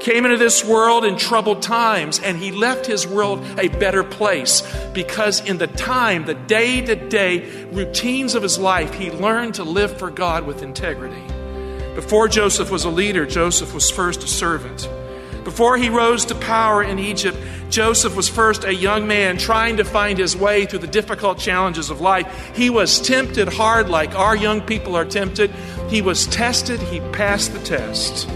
came into this world in troubled times and he left his world a better place because, in the time, the day to day routines of his life, he learned to live for God with integrity. Before Joseph was a leader, Joseph was first a servant. Before he rose to power in Egypt, Joseph was first a young man trying to find his way through the difficult challenges of life. He was tempted hard, like our young people are tempted. He was tested, he passed the test.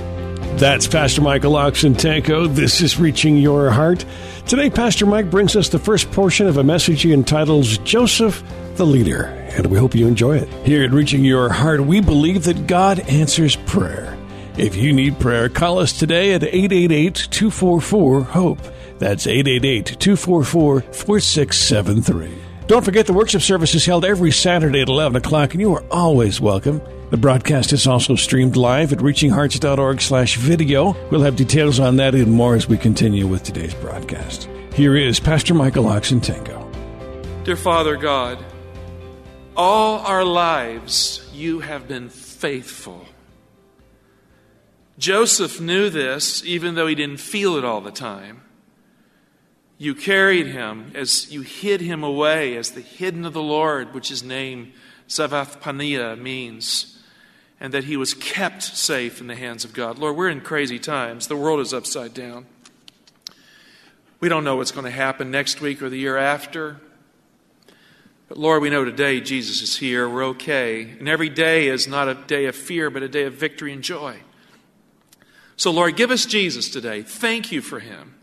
That's Pastor Michael Oxentenko. This is Reaching Your Heart. Today, Pastor Mike brings us the first portion of a message he entitles Joseph the Leader, and we hope you enjoy it. Here at Reaching Your Heart, we believe that God answers prayer. If you need prayer, call us today at 888 244 HOPE. That's 888 244 4673. Don't forget the worship service is held every Saturday at 11 o'clock, and you are always welcome. The broadcast is also streamed live at reachinghearts.org slash video. We'll have details on that and more as we continue with today's broadcast. Here is Pastor Michael Oxentenko. Dear Father God, all our lives you have been faithful. Joseph knew this even though he didn't feel it all the time. You carried him as you hid him away as the hidden of the Lord, which his name Zavath Pania means and that he was kept safe in the hands of God. Lord, we're in crazy times. The world is upside down. We don't know what's going to happen next week or the year after. But Lord, we know today Jesus is here. We're okay. And every day is not a day of fear, but a day of victory and joy. So, Lord, give us Jesus today. Thank you for him.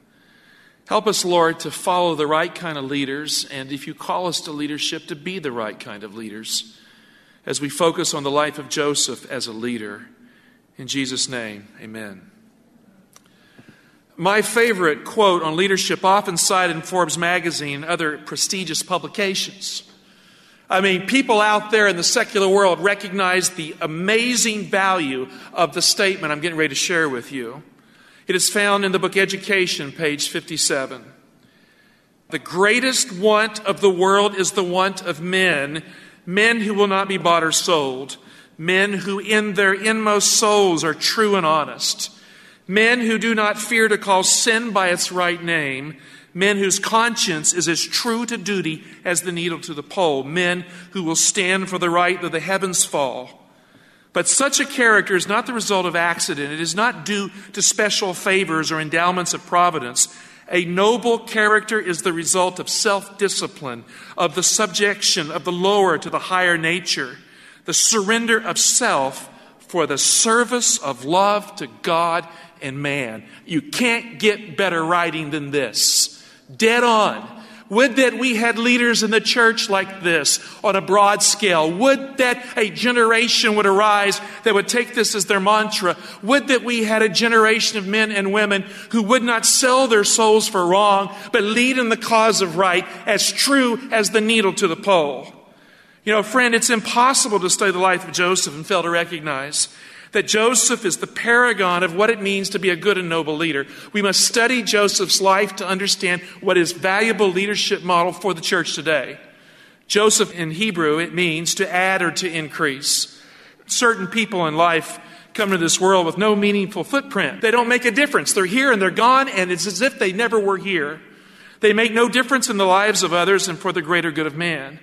Help us, Lord, to follow the right kind of leaders, and if you call us to leadership, to be the right kind of leaders as we focus on the life of Joseph as a leader. In Jesus' name, amen. My favorite quote on leadership, often cited in Forbes magazine and other prestigious publications. I mean, people out there in the secular world recognize the amazing value of the statement I'm getting ready to share with you. It is found in the book Education, page 57. The greatest want of the world is the want of men men who will not be bought or sold, men who in their inmost souls are true and honest, men who do not fear to call sin by its right name, men whose conscience is as true to duty as the needle to the pole, men who will stand for the right though the heavens fall. But such a character is not the result of accident. It is not due to special favors or endowments of providence. A noble character is the result of self discipline, of the subjection of the lower to the higher nature, the surrender of self for the service of love to God and man. You can't get better writing than this. Dead on. Would that we had leaders in the church like this on a broad scale. Would that a generation would arise that would take this as their mantra. Would that we had a generation of men and women who would not sell their souls for wrong, but lead in the cause of right as true as the needle to the pole. You know, friend, it's impossible to study the life of Joseph and fail to recognize that Joseph is the paragon of what it means to be a good and noble leader. We must study Joseph's life to understand what is valuable leadership model for the church today. Joseph in Hebrew, it means to add or to increase. Certain people in life come to this world with no meaningful footprint. They don't make a difference. They're here and they're gone, and it's as if they never were here. They make no difference in the lives of others and for the greater good of man.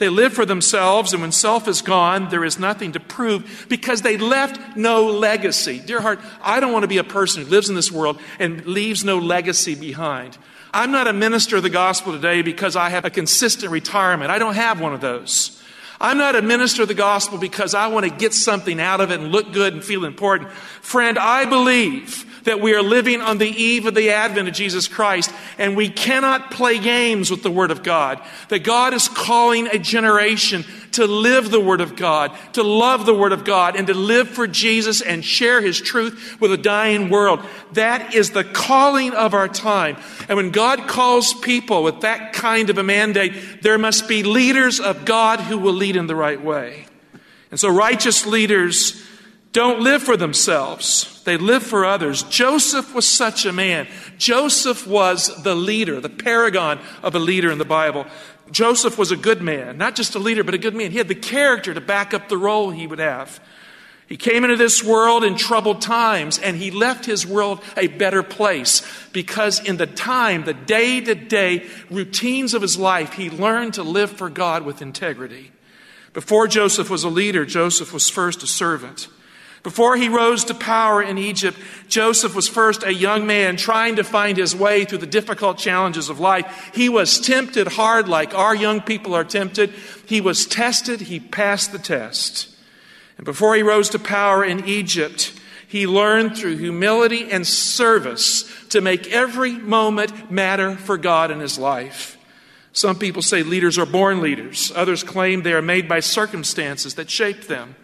They live for themselves, and when self is gone, there is nothing to prove because they left no legacy. Dear heart, I don't want to be a person who lives in this world and leaves no legacy behind. I'm not a minister of the gospel today because I have a consistent retirement. I don't have one of those. I'm not a minister of the gospel because I want to get something out of it and look good and feel important. Friend, I believe that we are living on the eve of the advent of Jesus Christ, and we cannot play games with the Word of God. That God is calling a generation to live the Word of God, to love the Word of God, and to live for Jesus and share His truth with a dying world. That is the calling of our time. And when God calls people with that kind of a mandate, there must be leaders of God who will lead in the right way. And so righteous leaders don't live for themselves, they live for others. Joseph was such a man. Joseph was the leader, the paragon of a leader in the Bible. Joseph was a good man, not just a leader, but a good man. He had the character to back up the role he would have. He came into this world in troubled times and he left his world a better place because in the time, the day to day routines of his life, he learned to live for God with integrity. Before Joseph was a leader, Joseph was first a servant. Before he rose to power in Egypt, Joseph was first a young man trying to find his way through the difficult challenges of life. He was tempted hard like our young people are tempted. He was tested, he passed the test. And before he rose to power in Egypt, he learned through humility and service to make every moment matter for God in his life. Some people say leaders are born leaders. Others claim they are made by circumstances that shape them.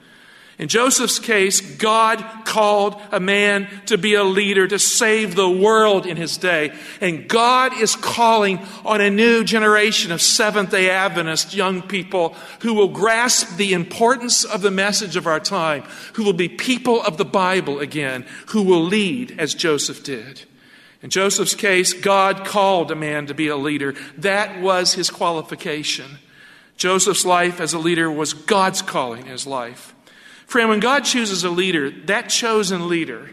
In Joseph's case, God called a man to be a leader to save the world in his day. And God is calling on a new generation of Seventh day Adventist young people who will grasp the importance of the message of our time, who will be people of the Bible again, who will lead as Joseph did. In Joseph's case, God called a man to be a leader. That was his qualification. Joseph's life as a leader was God's calling in his life. Friend, when God chooses a leader, that chosen leader,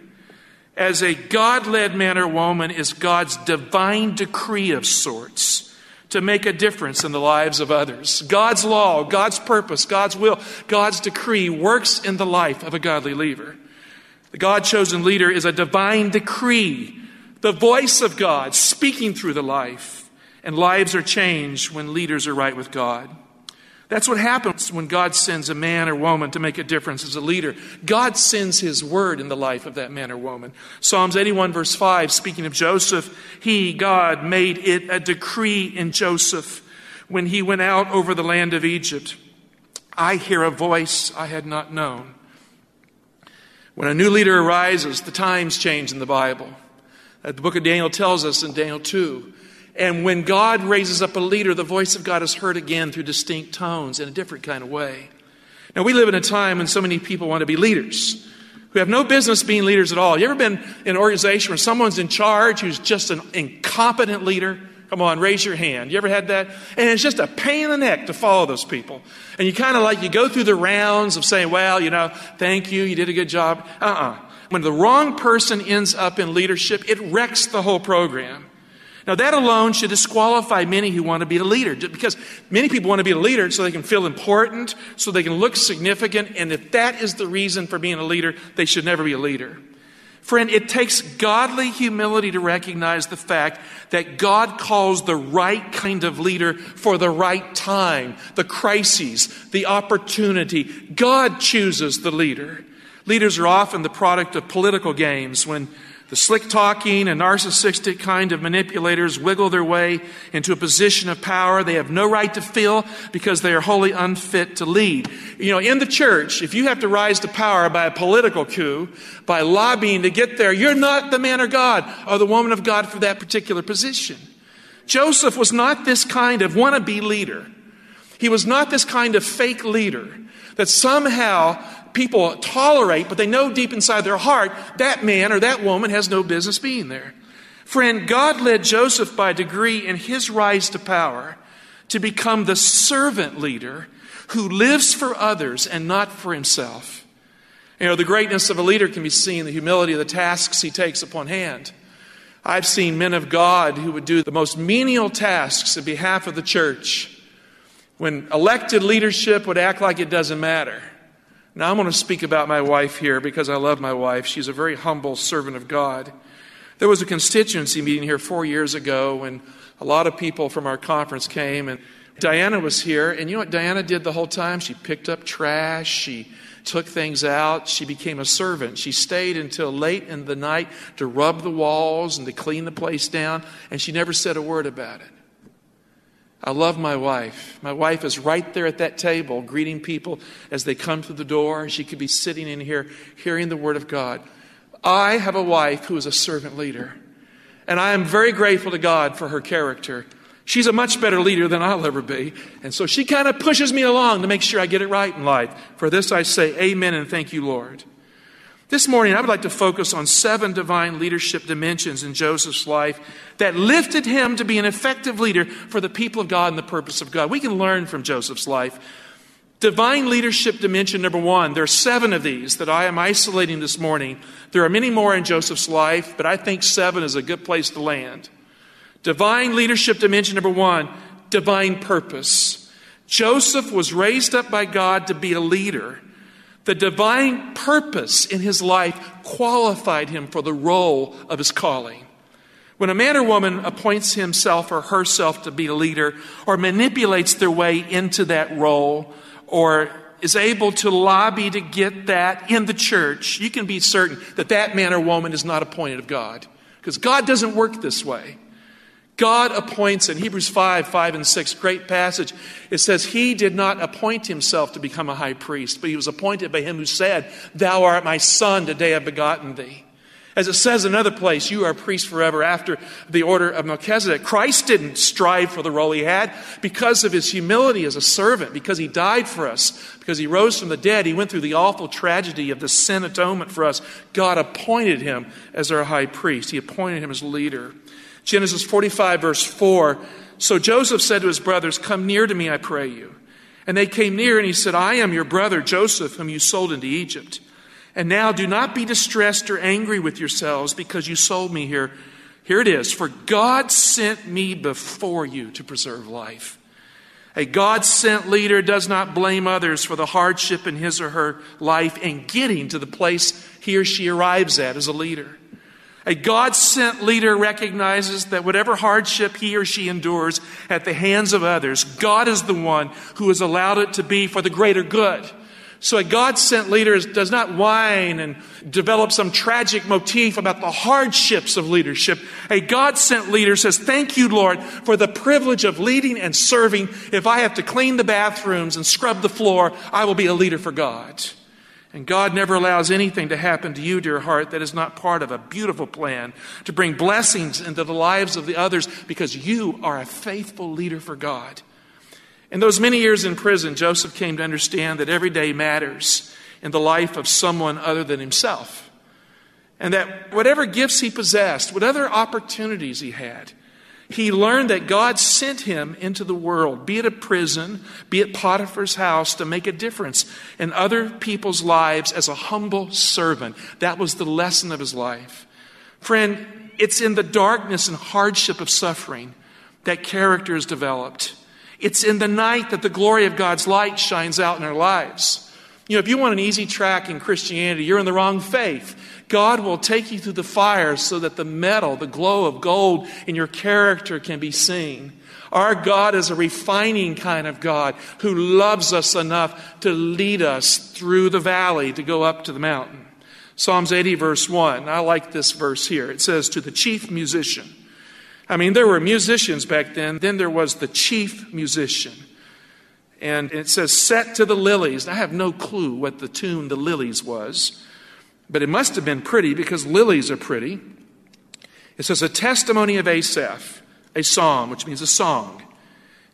as a God led man or woman, is God's divine decree of sorts to make a difference in the lives of others. God's law, God's purpose, God's will, God's decree works in the life of a godly leader. The God chosen leader is a divine decree, the voice of God speaking through the life, and lives are changed when leaders are right with God. That's what happens when God sends a man or woman to make a difference as a leader. God sends his word in the life of that man or woman. Psalms 81, verse 5, speaking of Joseph, he, God, made it a decree in Joseph when he went out over the land of Egypt. I hear a voice I had not known. When a new leader arises, the times change in the Bible. The book of Daniel tells us in Daniel 2 and when God raises up a leader, the voice of God is heard again through distinct tones in a different kind of way. Now, we live in a time when so many people want to be leaders who have no business being leaders at all. You ever been in an organization where someone's in charge who's just an incompetent leader? Come on, raise your hand. You ever had that? And it's just a pain in the neck to follow those people. And you kind of like, you go through the rounds of saying, well, you know, thank you, you did a good job. Uh uh-uh. uh When the wrong person ends up in leadership, it wrecks the whole program. Now, that alone should disqualify many who want to be a leader because many people want to be a leader so they can feel important, so they can look significant, and if that is the reason for being a leader, they should never be a leader. Friend, it takes godly humility to recognize the fact that God calls the right kind of leader for the right time, the crises, the opportunity. God chooses the leader. Leaders are often the product of political games when the slick talking and narcissistic kind of manipulators wiggle their way into a position of power they have no right to fill because they are wholly unfit to lead. You know, in the church, if you have to rise to power by a political coup, by lobbying to get there, you're not the man of God or the woman of God for that particular position. Joseph was not this kind of wannabe leader. He was not this kind of fake leader that somehow people tolerate, but they know deep inside their heart that man or that woman has no business being there. Friend, God led Joseph by degree in his rise to power to become the servant leader who lives for others and not for himself. You know, the greatness of a leader can be seen in the humility of the tasks he takes upon hand. I've seen men of God who would do the most menial tasks in behalf of the church when elected leadership would act like it doesn't matter. Now, I'm going to speak about my wife here because I love my wife. She's a very humble servant of God. There was a constituency meeting here four years ago and a lot of people from our conference came, and Diana was here. And you know what Diana did the whole time? She picked up trash, she took things out. She became a servant. She stayed until late in the night to rub the walls and to clean the place down, and she never said a word about it. I love my wife. My wife is right there at that table greeting people as they come through the door. She could be sitting in here hearing the Word of God. I have a wife who is a servant leader, and I am very grateful to God for her character. She's a much better leader than I'll ever be. And so she kind of pushes me along to make sure I get it right in life. For this I say, Amen and thank you, Lord. This morning, I would like to focus on seven divine leadership dimensions in Joseph's life that lifted him to be an effective leader for the people of God and the purpose of God. We can learn from Joseph's life. Divine leadership dimension number one, there are seven of these that I am isolating this morning. There are many more in Joseph's life, but I think seven is a good place to land. Divine leadership dimension number one, divine purpose. Joseph was raised up by God to be a leader. The divine purpose in his life qualified him for the role of his calling. When a man or woman appoints himself or herself to be a leader or manipulates their way into that role or is able to lobby to get that in the church, you can be certain that that man or woman is not appointed of God. Because God doesn't work this way. God appoints in Hebrews 5, 5 and 6, great passage. It says, He did not appoint himself to become a high priest, but he was appointed by him who said, Thou art my son, today I've begotten thee. As it says in another place, you are a priest forever after the order of Melchizedek. Christ didn't strive for the role he had because of his humility as a servant, because he died for us, because he rose from the dead. He went through the awful tragedy of the sin atonement for us. God appointed him as our high priest, he appointed him as leader. Genesis 45, verse 4. So Joseph said to his brothers, Come near to me, I pray you. And they came near, and he said, I am your brother Joseph, whom you sold into Egypt. And now do not be distressed or angry with yourselves because you sold me here. Here it is For God sent me before you to preserve life. A God sent leader does not blame others for the hardship in his or her life in getting to the place he or she arrives at as a leader. A God sent leader recognizes that whatever hardship he or she endures at the hands of others, God is the one who has allowed it to be for the greater good. So a God sent leader does not whine and develop some tragic motif about the hardships of leadership. A God sent leader says, Thank you, Lord, for the privilege of leading and serving. If I have to clean the bathrooms and scrub the floor, I will be a leader for God. And God never allows anything to happen to you, dear heart, that is not part of a beautiful plan to bring blessings into the lives of the others because you are a faithful leader for God. In those many years in prison, Joseph came to understand that every day matters in the life of someone other than himself. And that whatever gifts he possessed, whatever opportunities he had, he learned that God sent him into the world, be it a prison, be it Potiphar's house, to make a difference in other people's lives as a humble servant. That was the lesson of his life. Friend, it's in the darkness and hardship of suffering that character is developed. It's in the night that the glory of God's light shines out in our lives. You know, if you want an easy track in Christianity, you're in the wrong faith. God will take you through the fire so that the metal, the glow of gold in your character can be seen. Our God is a refining kind of God who loves us enough to lead us through the valley to go up to the mountain. Psalms 80, verse 1. I like this verse here. It says, To the chief musician. I mean, there were musicians back then, then there was the chief musician. And it says, Set to the lilies. I have no clue what the tune the lilies was, but it must have been pretty because lilies are pretty. It says, A testimony of Asaph, a psalm, which means a song.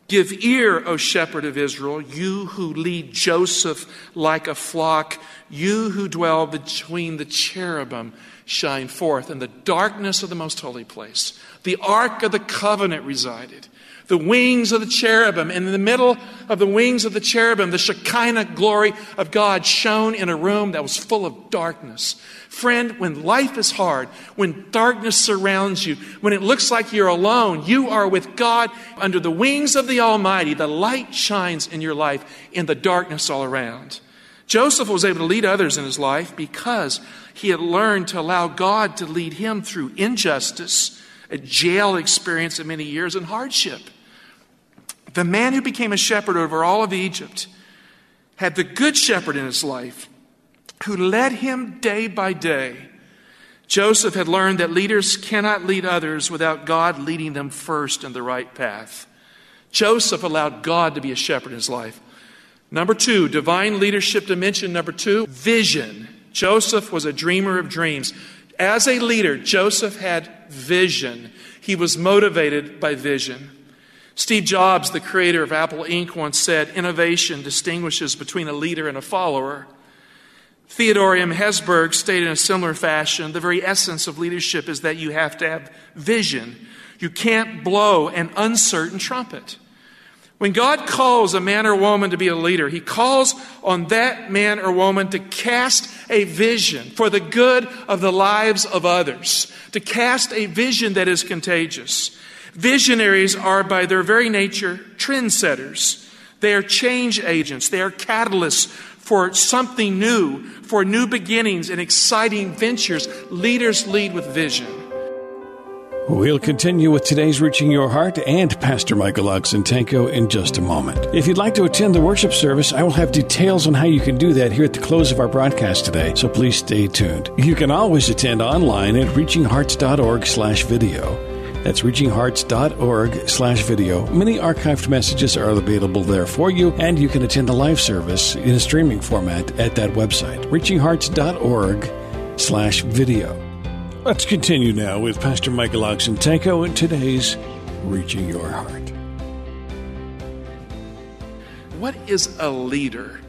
Give ear, O shepherd of Israel, you who lead Joseph like a flock, you who dwell between the cherubim, shine forth in the darkness of the most holy place. The ark of the covenant resided the wings of the cherubim. And in the middle of the wings of the cherubim, the Shekinah glory of God shone in a room that was full of darkness. Friend, when life is hard, when darkness surrounds you, when it looks like you're alone, you are with God under the wings of the Almighty. The light shines in your life in the darkness all around. Joseph was able to lead others in his life because he had learned to allow God to lead him through injustice, a jail experience of many years, and hardship. The man who became a shepherd over all of Egypt had the good shepherd in his life who led him day by day. Joseph had learned that leaders cannot lead others without God leading them first in the right path. Joseph allowed God to be a shepherd in his life. Number two, divine leadership dimension. Number two, vision. Joseph was a dreamer of dreams. As a leader, Joseph had vision. He was motivated by vision. Steve Jobs, the creator of Apple Inc., once said, Innovation distinguishes between a leader and a follower. Theodore M. Hesburgh stated in a similar fashion the very essence of leadership is that you have to have vision. You can't blow an uncertain trumpet. When God calls a man or woman to be a leader, He calls on that man or woman to cast a vision for the good of the lives of others, to cast a vision that is contagious. Visionaries are, by their very nature, trendsetters. They are change agents. They are catalysts for something new, for new beginnings and exciting ventures. Leaders lead with vision. We'll continue with today's Reaching Your Heart and Pastor Michael Oxentenko in just a moment. If you'd like to attend the worship service, I will have details on how you can do that here at the close of our broadcast today, so please stay tuned. You can always attend online at reachinghearts.org slash video. That's reachinghearts.org slash video. Many archived messages are available there for you, and you can attend the live service in a streaming format at that website, reachinghearts.org slash video. Let's continue now with Pastor Michael Oxentenko and today's Reaching Your Heart. What is a leader?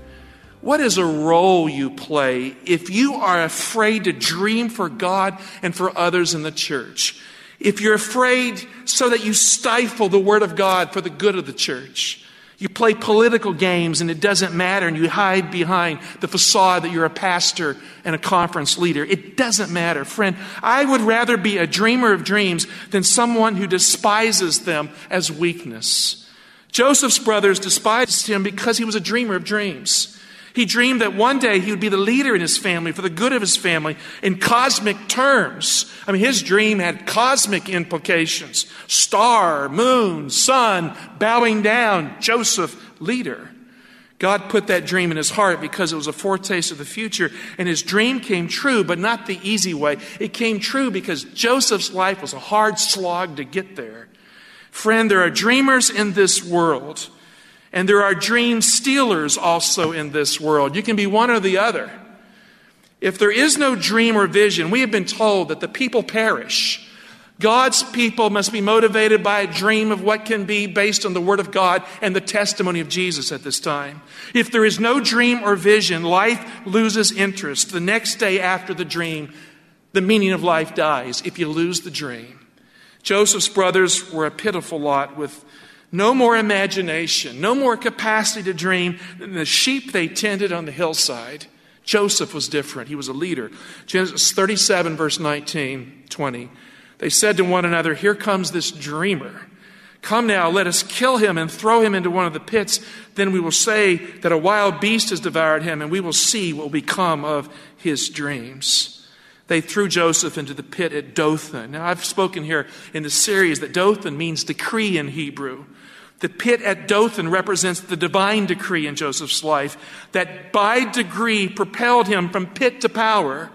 What is a role you play if you are afraid to dream for God and for others in the church? If you're afraid so that you stifle the Word of God for the good of the church, you play political games and it doesn't matter, and you hide behind the facade that you're a pastor and a conference leader. It doesn't matter. Friend, I would rather be a dreamer of dreams than someone who despises them as weakness. Joseph's brothers despised him because he was a dreamer of dreams. He dreamed that one day he would be the leader in his family for the good of his family in cosmic terms. I mean, his dream had cosmic implications star, moon, sun, bowing down, Joseph, leader. God put that dream in his heart because it was a foretaste of the future, and his dream came true, but not the easy way. It came true because Joseph's life was a hard slog to get there. Friend, there are dreamers in this world and there are dream stealers also in this world. You can be one or the other. If there is no dream or vision, we have been told that the people perish. God's people must be motivated by a dream of what can be based on the Word of God and the testimony of Jesus at this time. If there is no dream or vision, life loses interest. The next day after the dream, the meaning of life dies if you lose the dream. Joseph's brothers were a pitiful lot with no more imagination, no more capacity to dream than the sheep they tended on the hillside. Joseph was different. He was a leader. Genesis 37, verse 19, 20. They said to one another, Here comes this dreamer. Come now, let us kill him and throw him into one of the pits. Then we will say that a wild beast has devoured him, and we will see what will become of his dreams. They threw Joseph into the pit at Dothan. Now, I've spoken here in the series that Dothan means decree in Hebrew. The pit at Dothan represents the divine decree in Joseph's life that by degree propelled him from pit to power.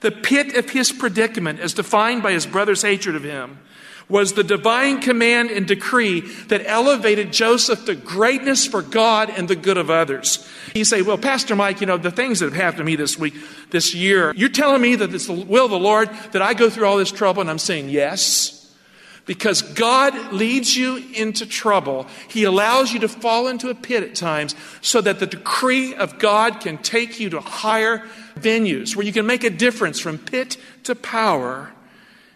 The pit of his predicament, as defined by his brother's hatred of him, was the divine command and decree that elevated Joseph to greatness for God and the good of others. You say, Well, Pastor Mike, you know, the things that have happened to me this week, this year, you're telling me that it's the will of the Lord that I go through all this trouble? And I'm saying, Yes. Because God leads you into trouble. He allows you to fall into a pit at times so that the decree of God can take you to higher venues where you can make a difference from pit to power.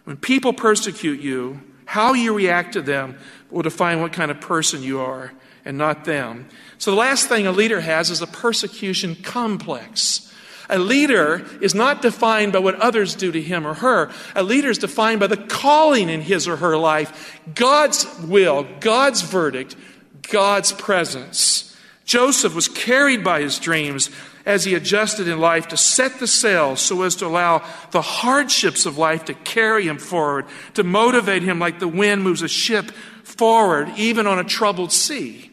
When people persecute you, how you react to them will define what kind of person you are and not them. So the last thing a leader has is a persecution complex. A leader is not defined by what others do to him or her. A leader is defined by the calling in his or her life, God's will, God's verdict, God's presence. Joseph was carried by his dreams as he adjusted in life to set the sails so as to allow the hardships of life to carry him forward, to motivate him like the wind moves a ship forward, even on a troubled sea.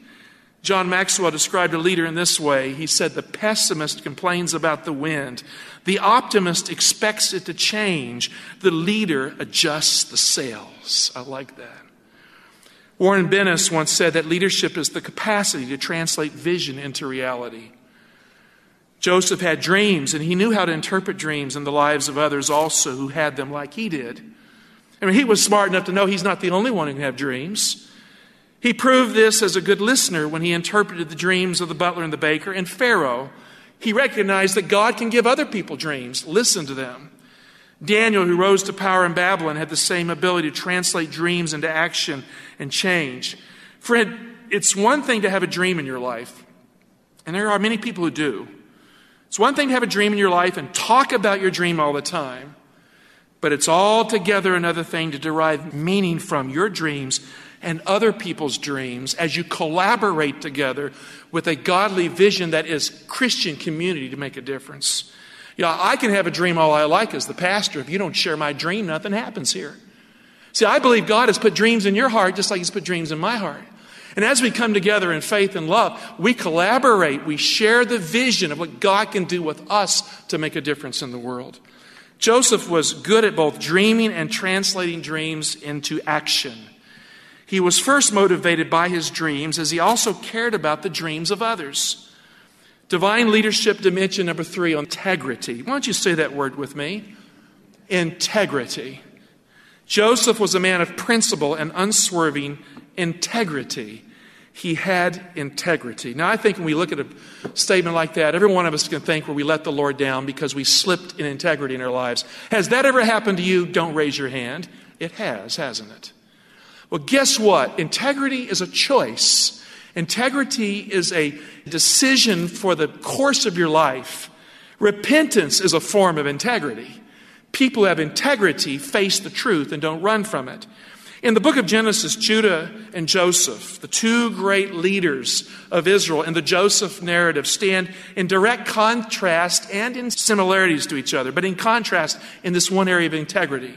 John Maxwell described a leader in this way. He said, The pessimist complains about the wind, the optimist expects it to change, the leader adjusts the sails. I like that. Warren Bennis once said that leadership is the capacity to translate vision into reality. Joseph had dreams, and he knew how to interpret dreams in the lives of others also who had them like he did. I mean, he was smart enough to know he's not the only one who can have dreams. He proved this as a good listener when he interpreted the dreams of the butler and the baker and Pharaoh. He recognized that God can give other people dreams. Listen to them. Daniel, who rose to power in Babylon, had the same ability to translate dreams into action and change. Friend, it's one thing to have a dream in your life, and there are many people who do. It's one thing to have a dream in your life and talk about your dream all the time, but it's altogether another thing to derive meaning from your dreams and other people's dreams as you collaborate together with a godly vision that is Christian community to make a difference. Yeah, I can have a dream all I like as the pastor. If you don't share my dream, nothing happens here. See, I believe God has put dreams in your heart just like He's put dreams in my heart. And as we come together in faith and love, we collaborate, we share the vision of what God can do with us to make a difference in the world. Joseph was good at both dreaming and translating dreams into action. He was first motivated by his dreams as he also cared about the dreams of others. Divine leadership dimension number three integrity. Why don't you say that word with me? Integrity. Joseph was a man of principle and unswerving integrity. He had integrity. Now, I think when we look at a statement like that, every one of us can think where we let the Lord down because we slipped in integrity in our lives. Has that ever happened to you? Don't raise your hand. It has, hasn't it? Well, guess what? Integrity is a choice. Integrity is a decision for the course of your life. Repentance is a form of integrity. People who have integrity face the truth and don't run from it. In the book of Genesis, Judah and Joseph, the two great leaders of Israel in the Joseph narrative, stand in direct contrast and in similarities to each other, but in contrast in this one area of integrity.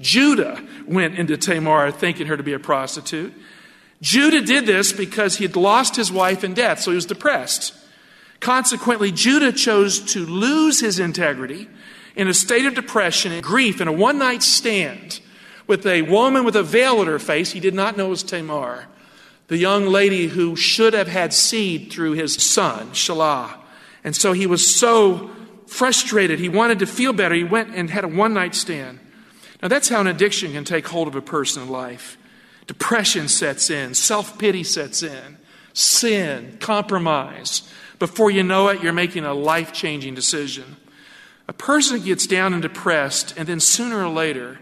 Judah went into Tamar thinking her to be a prostitute. Judah did this because he had lost his wife in death, so he was depressed. Consequently, Judah chose to lose his integrity in a state of depression and grief in a one night stand with a woman with a veil at her face he did not know was Tamar, the young lady who should have had seed through his son, Shelah. And so he was so frustrated. He wanted to feel better. He went and had a one night stand. Now, that's how an addiction can take hold of a person in life. Depression sets in, self pity sets in, sin, compromise. Before you know it, you're making a life changing decision. A person gets down and depressed, and then sooner or later,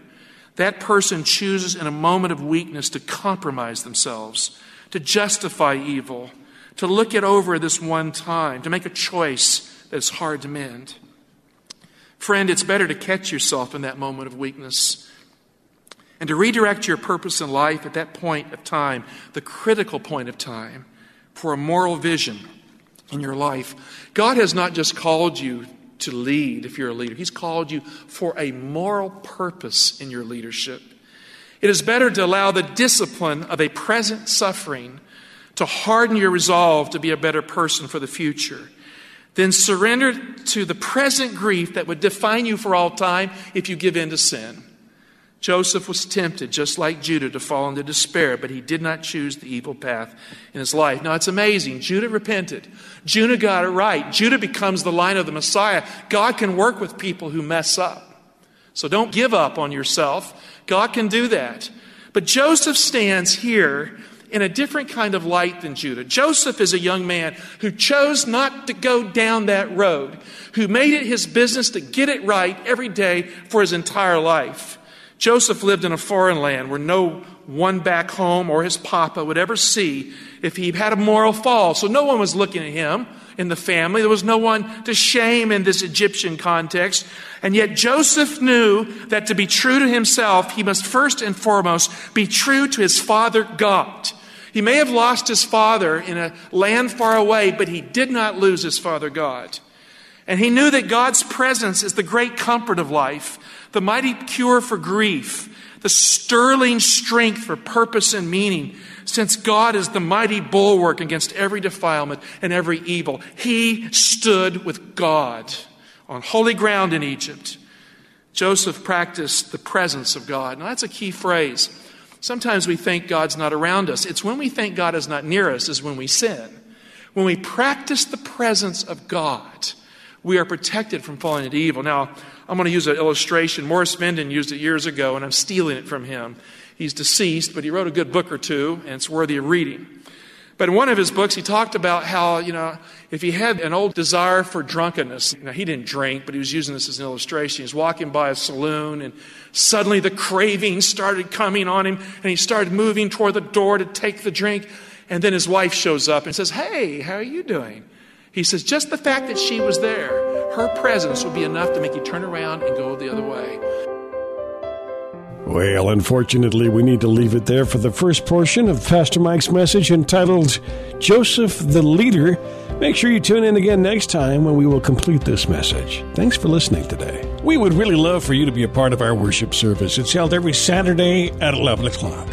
that person chooses in a moment of weakness to compromise themselves, to justify evil, to look it over this one time, to make a choice that's hard to mend. Friend, it's better to catch yourself in that moment of weakness and to redirect your purpose in life at that point of time, the critical point of time, for a moral vision in your life. God has not just called you to lead if you're a leader, He's called you for a moral purpose in your leadership. It is better to allow the discipline of a present suffering to harden your resolve to be a better person for the future then surrender to the present grief that would define you for all time if you give in to sin. Joseph was tempted, just like Judah, to fall into despair, but he did not choose the evil path in his life. Now, it's amazing. Judah repented. Judah got it right. Judah becomes the line of the Messiah. God can work with people who mess up. So don't give up on yourself. God can do that. But Joseph stands here in a different kind of light than Judah. Joseph is a young man who chose not to go down that road, who made it his business to get it right every day for his entire life. Joseph lived in a foreign land where no one back home or his papa would ever see if he had a moral fall. So no one was looking at him in the family. There was no one to shame in this Egyptian context. And yet Joseph knew that to be true to himself, he must first and foremost be true to his father God. He may have lost his father in a land far away, but he did not lose his father God. And he knew that God's presence is the great comfort of life, the mighty cure for grief, the sterling strength for purpose and meaning. Since God is the mighty bulwark against every defilement and every evil, he stood with God on holy ground in Egypt. Joseph practiced the presence of God. Now, that's a key phrase. Sometimes we think God's not around us. It's when we think God is not near us, is when we sin. When we practice the presence of God, we are protected from falling into evil. Now, I'm going to use an illustration. Morris Venden used it years ago, and I'm stealing it from him. He's deceased, but he wrote a good book or two, and it's worthy of reading. But in one of his books, he talked about how, you know, if he had an old desire for drunkenness, you know, he didn't drink, but he was using this as an illustration. He was walking by a saloon, and suddenly the craving started coming on him, and he started moving toward the door to take the drink. And then his wife shows up and says, Hey, how are you doing? He says, Just the fact that she was there, her presence will be enough to make you turn around and go the other way. Well, unfortunately, we need to leave it there for the first portion of Pastor Mike's message entitled Joseph the Leader. Make sure you tune in again next time when we will complete this message. Thanks for listening today. We would really love for you to be a part of our worship service. It's held every Saturday at 11 o'clock.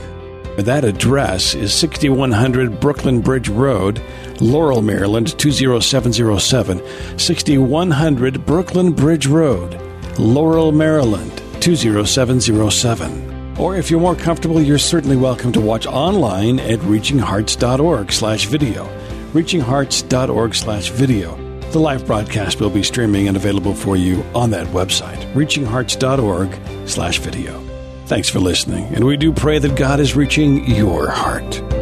That address is 6100 Brooklyn Bridge Road, Laurel, Maryland 20707. 6100 Brooklyn Bridge Road, Laurel, Maryland 20707. Or if you're more comfortable, you're certainly welcome to watch online at reachinghearts.org slash video. reachinghearts.org slash video. The live broadcast will be streaming and available for you on that website, reachinghearts.org slash video. Thanks for listening, and we do pray that God is reaching your heart.